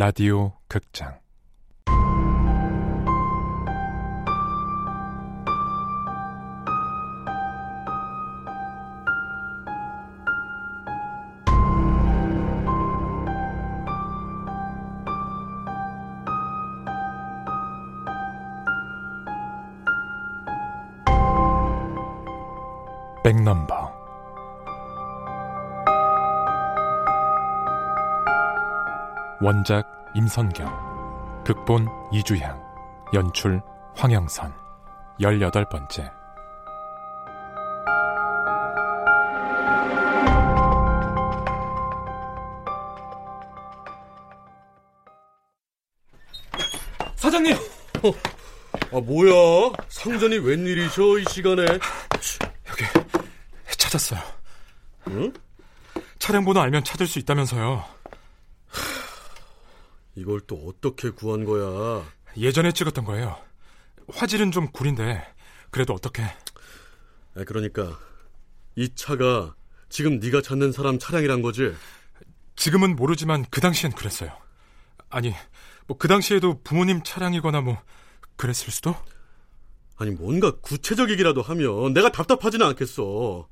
라디오 극장 원작 임선경 극본 이주향 연출 황영선 열여덟 번째 사장님! 아 뭐야? 상전이 웬일이셔 이 시간에? 여기 찾았어요. 응? 차량 번호 알면 찾을 수 있다면서요. 이걸 또 어떻게 구한 거야? 예전에 찍었던 거예요. 화질은 좀 구린데 그래도 어떻게? 아, 그러니까 이 차가 지금 네가 찾는 사람 차량이란 거지? 지금은 모르지만 그 당시엔 그랬어요. 아니, 뭐 그 당시에도 부모님 차량이거나 뭐 그랬을 수도? 아니 뭔가 구체적이기라도 하면 내가 답답하지는 않겠어.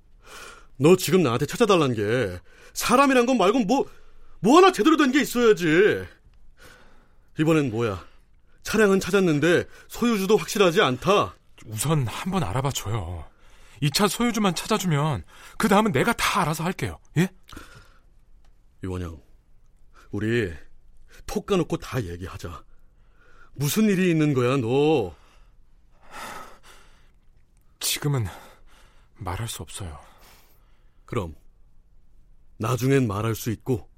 너 지금 나한테 찾아달란 게 사람이란 건 말고 뭐, 뭐 하나 제대로 된 게 있어야지. 이번엔 뭐야? 차량은 찾았는데 소유주도 확실하지 않다. 우선 한번 알아봐 줘요. 이 차 소유주만 찾아주면 그 다음은 내가 다 알아서 할게요. 예? 유원영, 우리 톡 까놓고 다 얘기하자. 무슨 일이 있는 거야, 너? 지금은 말할 수 없어요. 그럼 나중엔 말할 수 있고.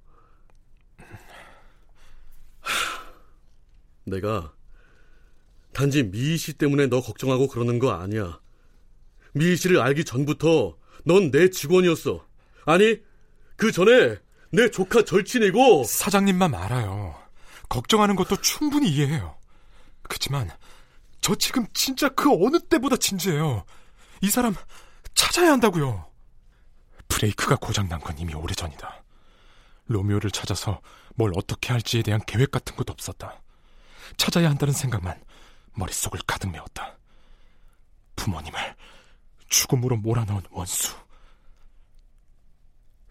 내가 단지 미희 씨 때문에 너 걱정하고 그러는 거 아니야. 미희 씨를 알기 전부터 넌 내 직원이었어. 아니, 그 전에 내 조카 절친이고 사장님만 알아요. 걱정하는 것도 충분히 이해해요. 그치만 저 지금 진짜 그 어느 때보다 진지해요. 이 사람 찾아야 한다고요. 브레이크가 고장난 건 이미 오래전이다. 로미오를 찾아서 뭘 어떻게 할지에 대한 계획 같은 것도 없었다. 찾아야 한다는 생각만 머릿속을 가득 메웠다. 부모님을 죽음으로 몰아넣은 원수.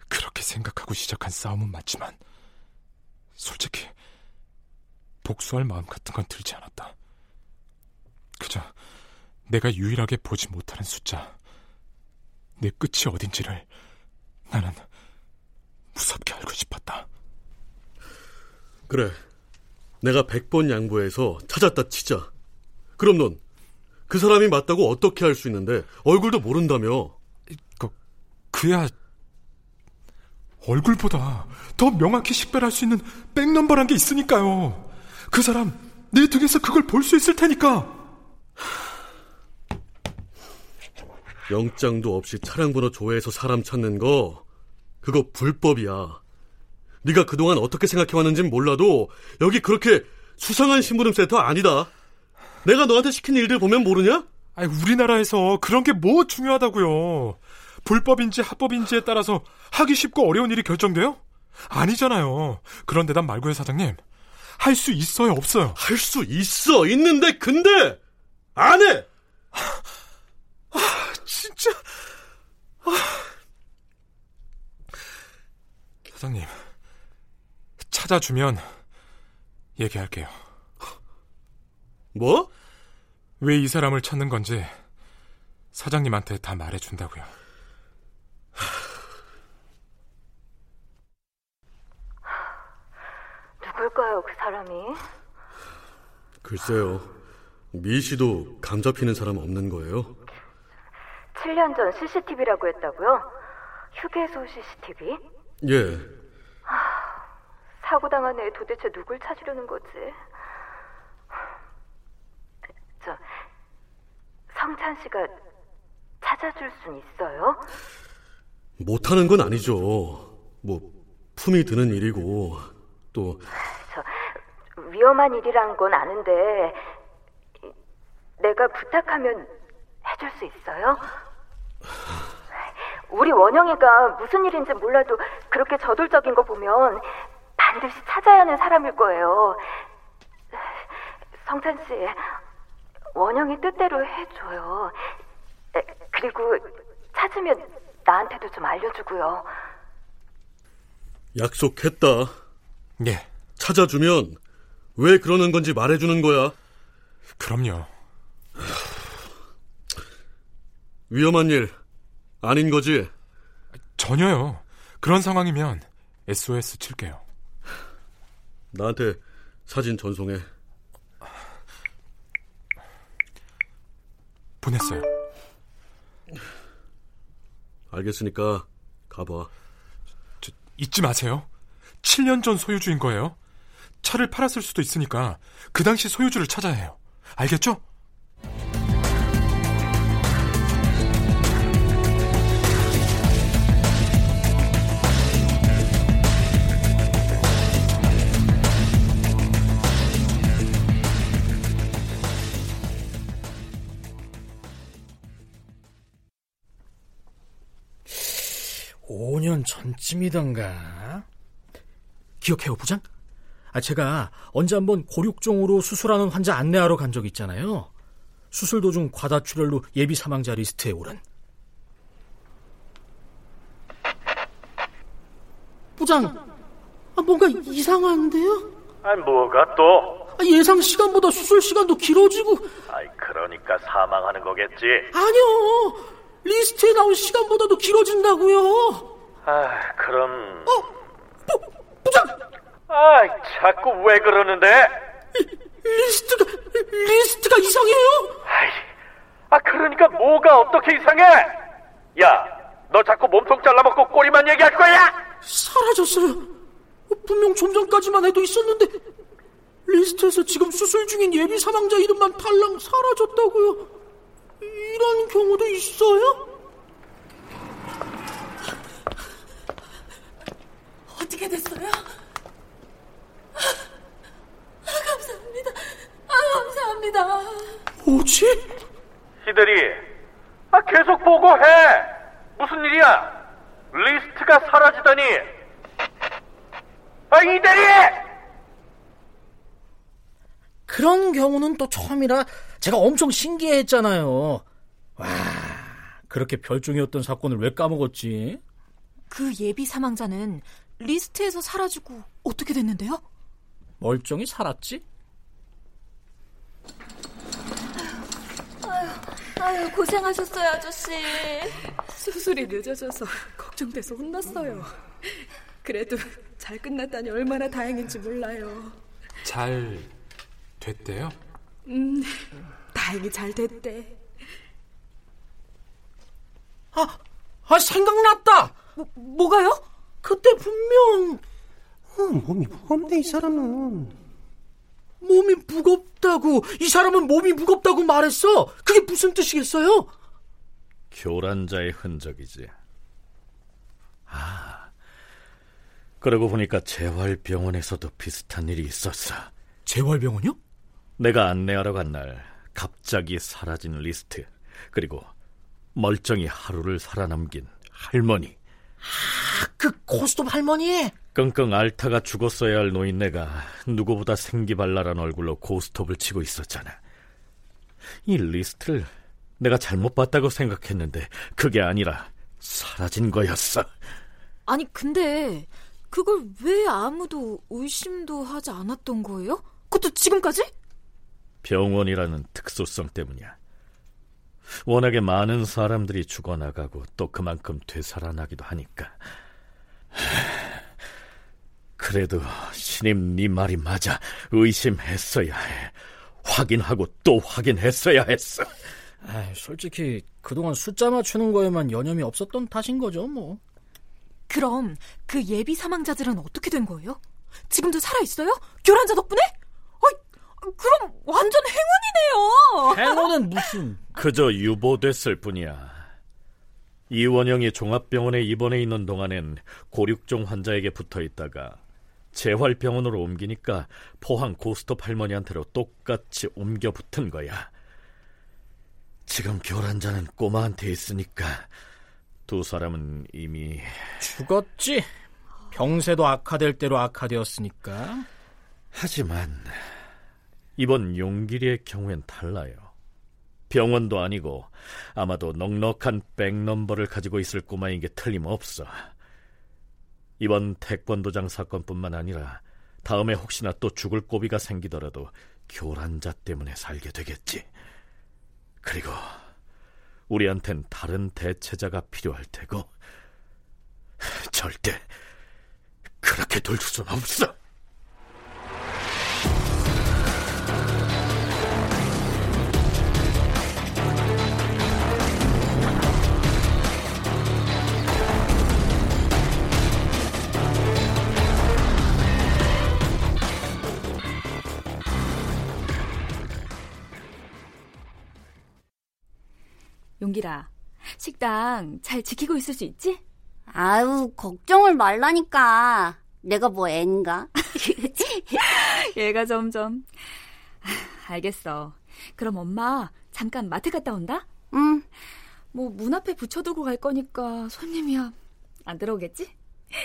그렇게 생각하고 시작한 싸움은 맞지만 솔직히 복수할 마음 같은 건 들지 않았다. 그저 내가 유일하게 보지 못하는 숫자, 내 끝이 어딘지를 나는 무섭게 알고 싶었다. 그래. 내가 100번 양보해서 찾았다 치자. 그럼 넌 그 사람이 맞다고 어떻게 할 수 있는데 얼굴도 모른다며. 그, 그야 얼굴보다 더 명확히 식별할 수 있는 백넘버란 게 있으니까요. 그 사람 내 등에서 그걸 볼 수 있을 테니까. 영장도 없이 차량 번호 조회해서 사람 찾는 거 그거 불법이야. 네가 그동안 어떻게 생각해왔는진 몰라도 여기 그렇게 수상한 심부름 센터 아니다. 내가 너한테 시킨 일들 보면 모르냐? 아니, 우리나라에서 그런 게 뭐 중요하다고요. 불법인지 합법인지에 따라서 하기 쉽고 어려운 일이 결정돼요? 아니잖아요. 그런데 난 말고요, 사장님. 할 수 있어요, 없어요? 할 수 있어, 있는데, 근데! 안 해! 아, 진짜. 아. 사장님, 찾아주면 얘기할게요. 뭐? 왜 이 사람을 찾는 건지 사장님한테 다 말해준다고요. 누굴까요, 그 사람이? 글쎄요. 미 씨도 감 잡히는 사람 없는 거예요? 7년 전 CCTV라고 했다고요? 휴게소 CCTV? 예. 사고 당한 애 도대체 누굴 찾으려는 거지? 저 성찬 씨가 찾아줄 순 있어요? 못하는 건 아니죠. 뭐 품이 드는 일이고 또 저 위험한 일이란 건 아는데 내가 부탁하면 해줄 수 있어요? 우리 원영이가 무슨 일인지 몰라도 그렇게 저돌적인 거 보면 반드시 찾아야 하는 사람일 거예요. 성찬 씨, 원영이 뜻대로 해줘요. 그리고 찾으면 나한테도 좀 알려주고요. 약속했다. 예. 찾아주면 왜 그러는 건지 말해주는 거야. 그럼요. 위험한 일 아닌 거지? 전혀요. 그런 상황이면 SOS 칠게요. 나한테 사진 전송해. 보냈어요. 알겠으니까 가봐. 저, 잊지 마세요. 7년 전 소유주인 거예요. 차를 팔았을 수도 있으니까 그 당시 소유주를 찾아야 해요. 알겠죠? 5년 전쯤이던가. 기억해요, 부장? 아, 제가 언제 한번 골육종으로 수술하는 환자 안내하러 간 적 있잖아요. 수술 도중 과다출혈로 예비 사망자 리스트에 오른. 부장, 아, 뭔가 이상한데요? 아, 뭐가 또? 아, 예상 시간보다 수술 시간도 길어지고. 아이, 그러니까 사망하는 거겠지. 아니요. 리스트에 나온 시간보다도 길어진다고요. 아, 그럼. 어, 부, 부장. 아, 자꾸 왜 그러는데? 리스트가 리스트가 이상해요? 아이, 아 그러니까 뭐가 어떻게 이상해? 야, 너 자꾸 몸통 잘라먹고 꼬리만 얘기할 거야? 사라졌어요. 분명 좀 전까지만 해도 있었는데 리스트에서 지금 수술 중인 예비 사망자 이름만 달랑 사라졌다고요. 이런 경우도 있어요? 어떻게 됐어요? 아, 감사합니다. 아, 감사합니다. 뭐지? 시들이, 아, 계속 보고해! 무슨 일이야? 리스트가 사라지다니! 아, 이대리! 그런 경우는 또 처음이라 제가 엄청 신기했잖아요. 와, 그렇게 별종이었던 사건을 왜 까먹었지? 그 예비 사망자는 리스트에서 사라지고 어떻게 됐는데요? 멀쩡히 살았지? 아유, 아유 고생하셨어요, 아저씨. 수술이 늦어져서 걱정돼서 혼났어요. 그래도 잘 끝났다니 얼마나 다행인지 몰라요. 잘 됐대요? 음, 다행히 잘 됐대. 아, 아 생각났다. 뭐, 뭐가요? 그때 분명 어, 몸이 무겁네 이 사람은. 몸이 무겁다고 이 사람은 몸이 무겁다고 말했어. 그게 무슨 뜻이겠어요? 교란자의 흔적이지. 아, 그러고 보니까 재활병원에서도 비슷한 일이 있었어. 재활병원이요? 내가 안내하러 간 날 갑자기 사라진 리스트 그리고 멀쩡히 하루를 살아 넘긴 할머니 아, 그 고스톱 할머니 끙끙 앓다가 죽었어야 할 노인네가 누구보다 생기발랄한 얼굴로 고스톱을 치고 있었잖아 이 리스트를 내가 잘못 봤다고 생각했는데 그게 아니라 사라진 거였어 아니 근데 그걸 왜 아무도 의심도 하지 않았던 거예요? 그것도 지금까지? 병원이라는 특수성 때문이야. 워낙에 많은 사람들이 죽어나가고 또 그만큼 되살아나기도 하니까. 그래도 신임 네 말이 맞아. 의심했어야 해. 확인하고 또 확인했어야 했어. 아, 솔직히 그동안 숫자 맞추는 거에만 여념이 없었던 탓인 거죠, 뭐. 그럼 그 예비 사망자들은 어떻게 된 거예요? 지금도 살아 있어요? 교란자 덕분에? 그럼 완전 행운이네요. 행운은 무슨? 그저 유보됐을 뿐이야. 이원영이 종합병원에 입원해 있는 동안엔 고륙종 환자에게 붙어 있다가 재활병원으로 옮기니까 포항 고스톱 할머니한테로 똑같이 옮겨 붙은 거야. 지금 교란자는 꼬마한테 있으니까 두 사람은 이미 죽었지. 병세도 악화될 대로 악화되었으니까. 하지만 이번 용길이의 경우엔 달라요. 병원도 아니고 아마도 넉넉한 백넘버를 가지고 있을 꼬마인 게 틀림없어. 이번 태권도장 사건뿐만 아니라 다음에 혹시나 또 죽을 고비가 생기더라도 교란자 때문에 살게 되겠지. 그리고 우리한텐 다른 대체자가 필요할 테고 절대 그렇게 둘 수는 없어. 식당 잘 지키고 있을 수 있지? 아유, 걱정을 말라니까. 내가 뭐 애인가? 얘가 점점. 아, 알겠어. 그럼 엄마 잠깐 마트 갔다 온다? 응. 뭐 문 앞에 붙여두고 갈 거니까 손님이야. 안 들어오겠지?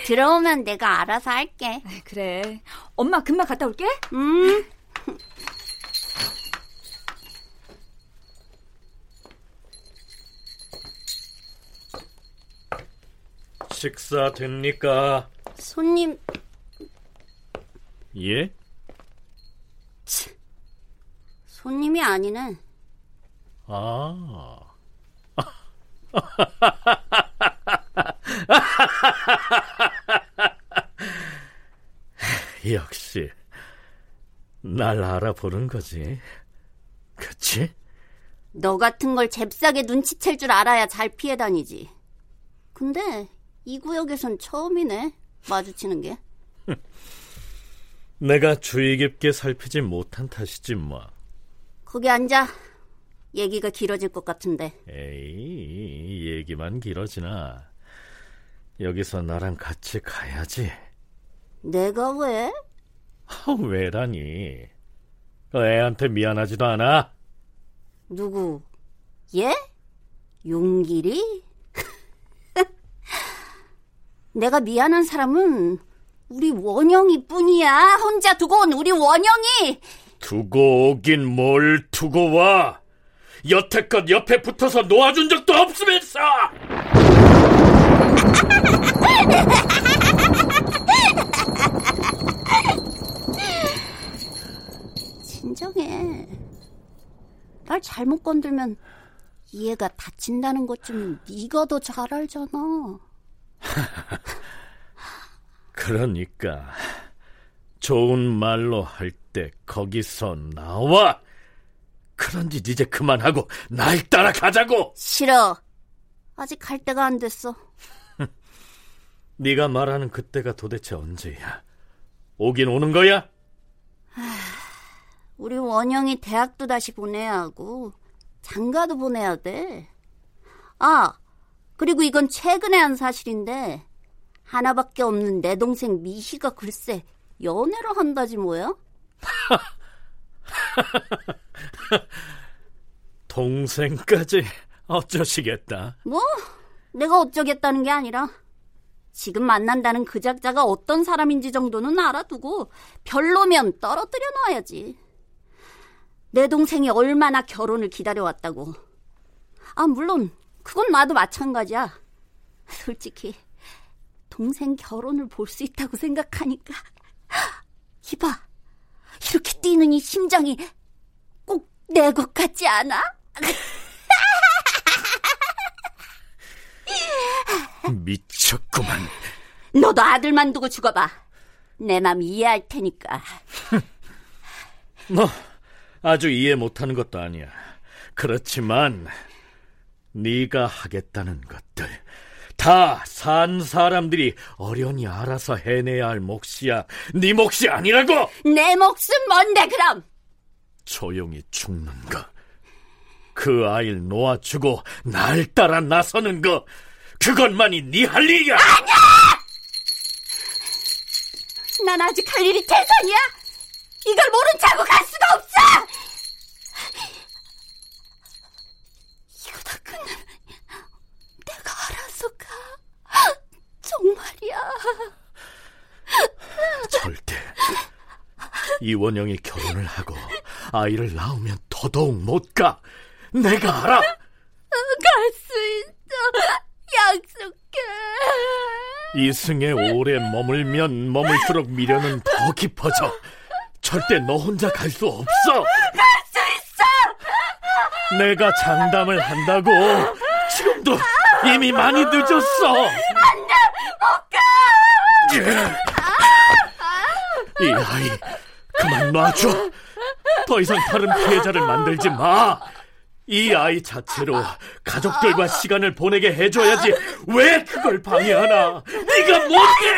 들어오면 내가 알아서 할게. 아, 그래. 엄마 금방 갔다 올게. 음. 식사 됩니까? 손님, 예? 손님이 아니네. 아. 역시 날 알아보는 거지. 그치? 너 같은 걸 잽싸게 눈치챌 줄 알아야 잘 피해 다니지. 근데 이 구역에선 처음이네. 마주치는 게. 내가 주의 깊게 살피지 못한 탓이지 뭐. 거기 앉아. 얘기가 길어질 것 같은데. 에이, 얘기만 길어지나. 여기서 나랑 같이 가야지. 내가 왜? 아, 왜라니? 그 애한테 미안하지도 않아? 누구? 얘? 용길이? 내가 미안한 사람은 우리 원영이 뿐이야. 혼자 두고 온 우리 원영이! 두고 오긴 뭘 두고 와! 여태껏 옆에 붙어서 놓아준 적도 없으면서! 진정해. 날 잘못 건들면 얘가 다친다는 것 좀 네가 더 잘 알잖아. 그러니까 좋은 말로 할 때 거기서 나와. 그런 짓 이제 그만하고 날 따라가자고. 싫어. 아직 갈 때가 안 됐어. 네가 말하는 그때가 도대체 언제야? 오긴 오는 거야? 우리 원영이 대학도 다시 보내야 하고 장가도 보내야 돼. 아, 그리고 이건 최근에 한 사실인데 하나밖에 없는 내 동생 미희가 글쎄 연애를 한다지 뭐야? 동생까지 어쩌시겠다. 뭐 내가 어쩌겠다는 게 아니라 지금 만난다는 그 작자가 어떤 사람인지 정도는 알아두고 별로면 떨어뜨려 놔야지. 내 동생이 얼마나 결혼을 기다려왔다고. 아, 물론 그건 나도 마찬가지야. 솔직히 동생 결혼을 볼 수 있다고 생각하니까 이봐 이렇게 뛰는 이 심장이 꼭 내 것 같지 않아? 미쳤구만. 너도 아들만 두고 죽어봐. 내 맘 이해할 테니까. 뭐 아주 이해 못하는 것도 아니야. 그렇지만 네가 하겠다는 것들 다 산 사람들이 어련히 알아서 해내야 할 몫이야. 네 몫이 아니라고. 내 목숨 뭔데 그럼? 조용히 죽는 거. 그 아이를 놓아주고 날 따라 나서는 거. 그것만이 네 할 일이야. 아니야! 난 아직 할 일이 태산이야. 이걸 모른 척하고 갈 수가 없어. 이러다 끝나면 내가 알아서 가. 정말이야. 이원영이 결혼을 하고 아이를 낳으면 더더욱 못 가. 내가 알아. 갈 수 있어. 약속해. 이승에 오래 머물면 머물수록 미련은 더 깊어져. 절대 너 혼자 갈 수 없어. 갈 수 있어. 내가 장담을 한다고. 지금도 이미 많이 늦었어. 안돼, 못 가. 이 아이 그만 놔줘. 더 이상 다른 피해자를 만들지 마. 이 아이 자체로 가족들과 시간을 보내게 해줘야지 왜 그걸 방해하나? 네가 못해.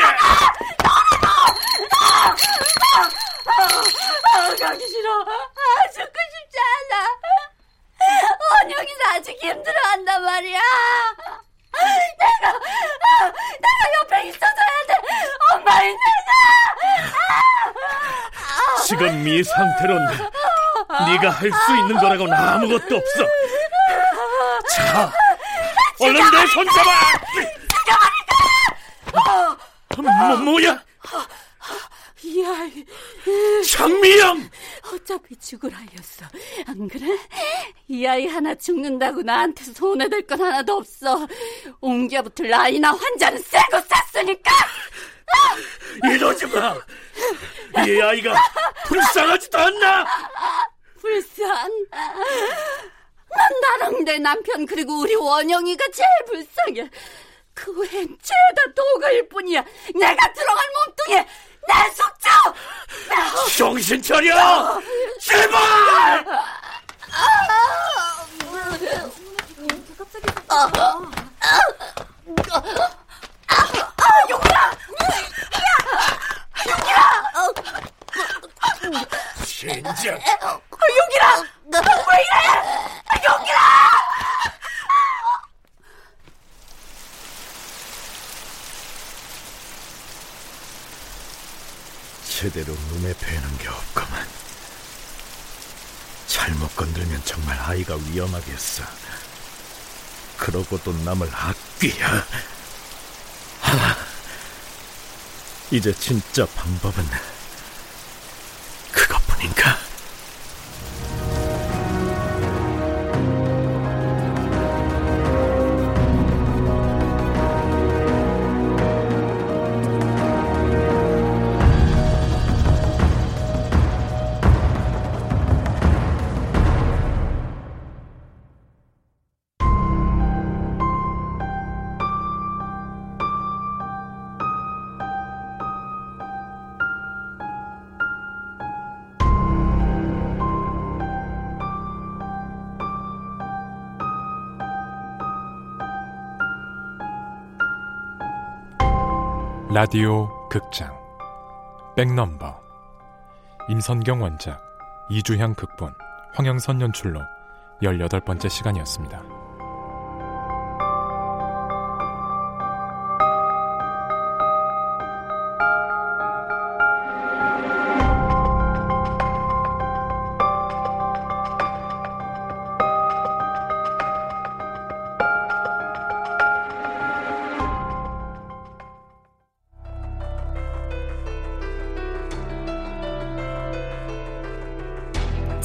아, 가기 싫어. 아, 죽고 싶지 않아. 원영이 아직 힘들어한단 말이야. 내가 아, 내가 옆에 있어줘야 돼. 엄마 힘들다. 지금 이 상태론 네가 할 수 있는 거라고는 아무것도 없어. 자, 얼른 내 손 잡아. 뭐, 뭐야? 이 아이 장미영! 어차피 죽을 아이였어. 안 그래? 이 아이 하나 죽는다고 나한테 손해될 건 하나도 없어. 옹겨붙을 아이나 환자는 세고 쌌으니까. 이러지 마. 이 아이가 불쌍하지도 않나? 불쌍. 난 나랑 내 남편 그리고 우리 원영이가 제일 불쌍해. 그 외엔 죄다 도구일 뿐이야. 내가 들어간 몸뚱이에 내 속죠. 정신 차려! 제발! 진짜 용기라! 왜 이래! 용기라! 제대로 눈에 뵈는 게 없구만. 잘못 건들면 정말 아이가 위험하겠어. 그러고도 남을 악귀야. 하, 이제 진짜 방법은 그것뿐인가? 라디오 극장 백넘버 임선경 원작 이주향 극본 황영선 연출로 18번째 시간이었습니다.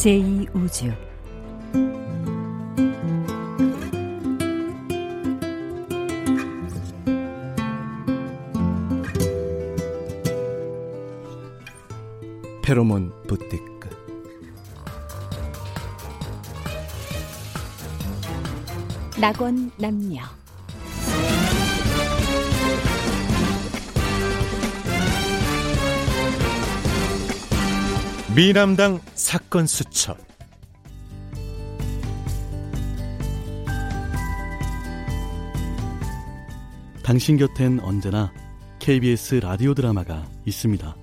제2우주 페로몬 부티크. 낙원 남녀 미남당 사건 수첩 당신 곁엔 언제나 KBS 라디오 드라마가 있습니다.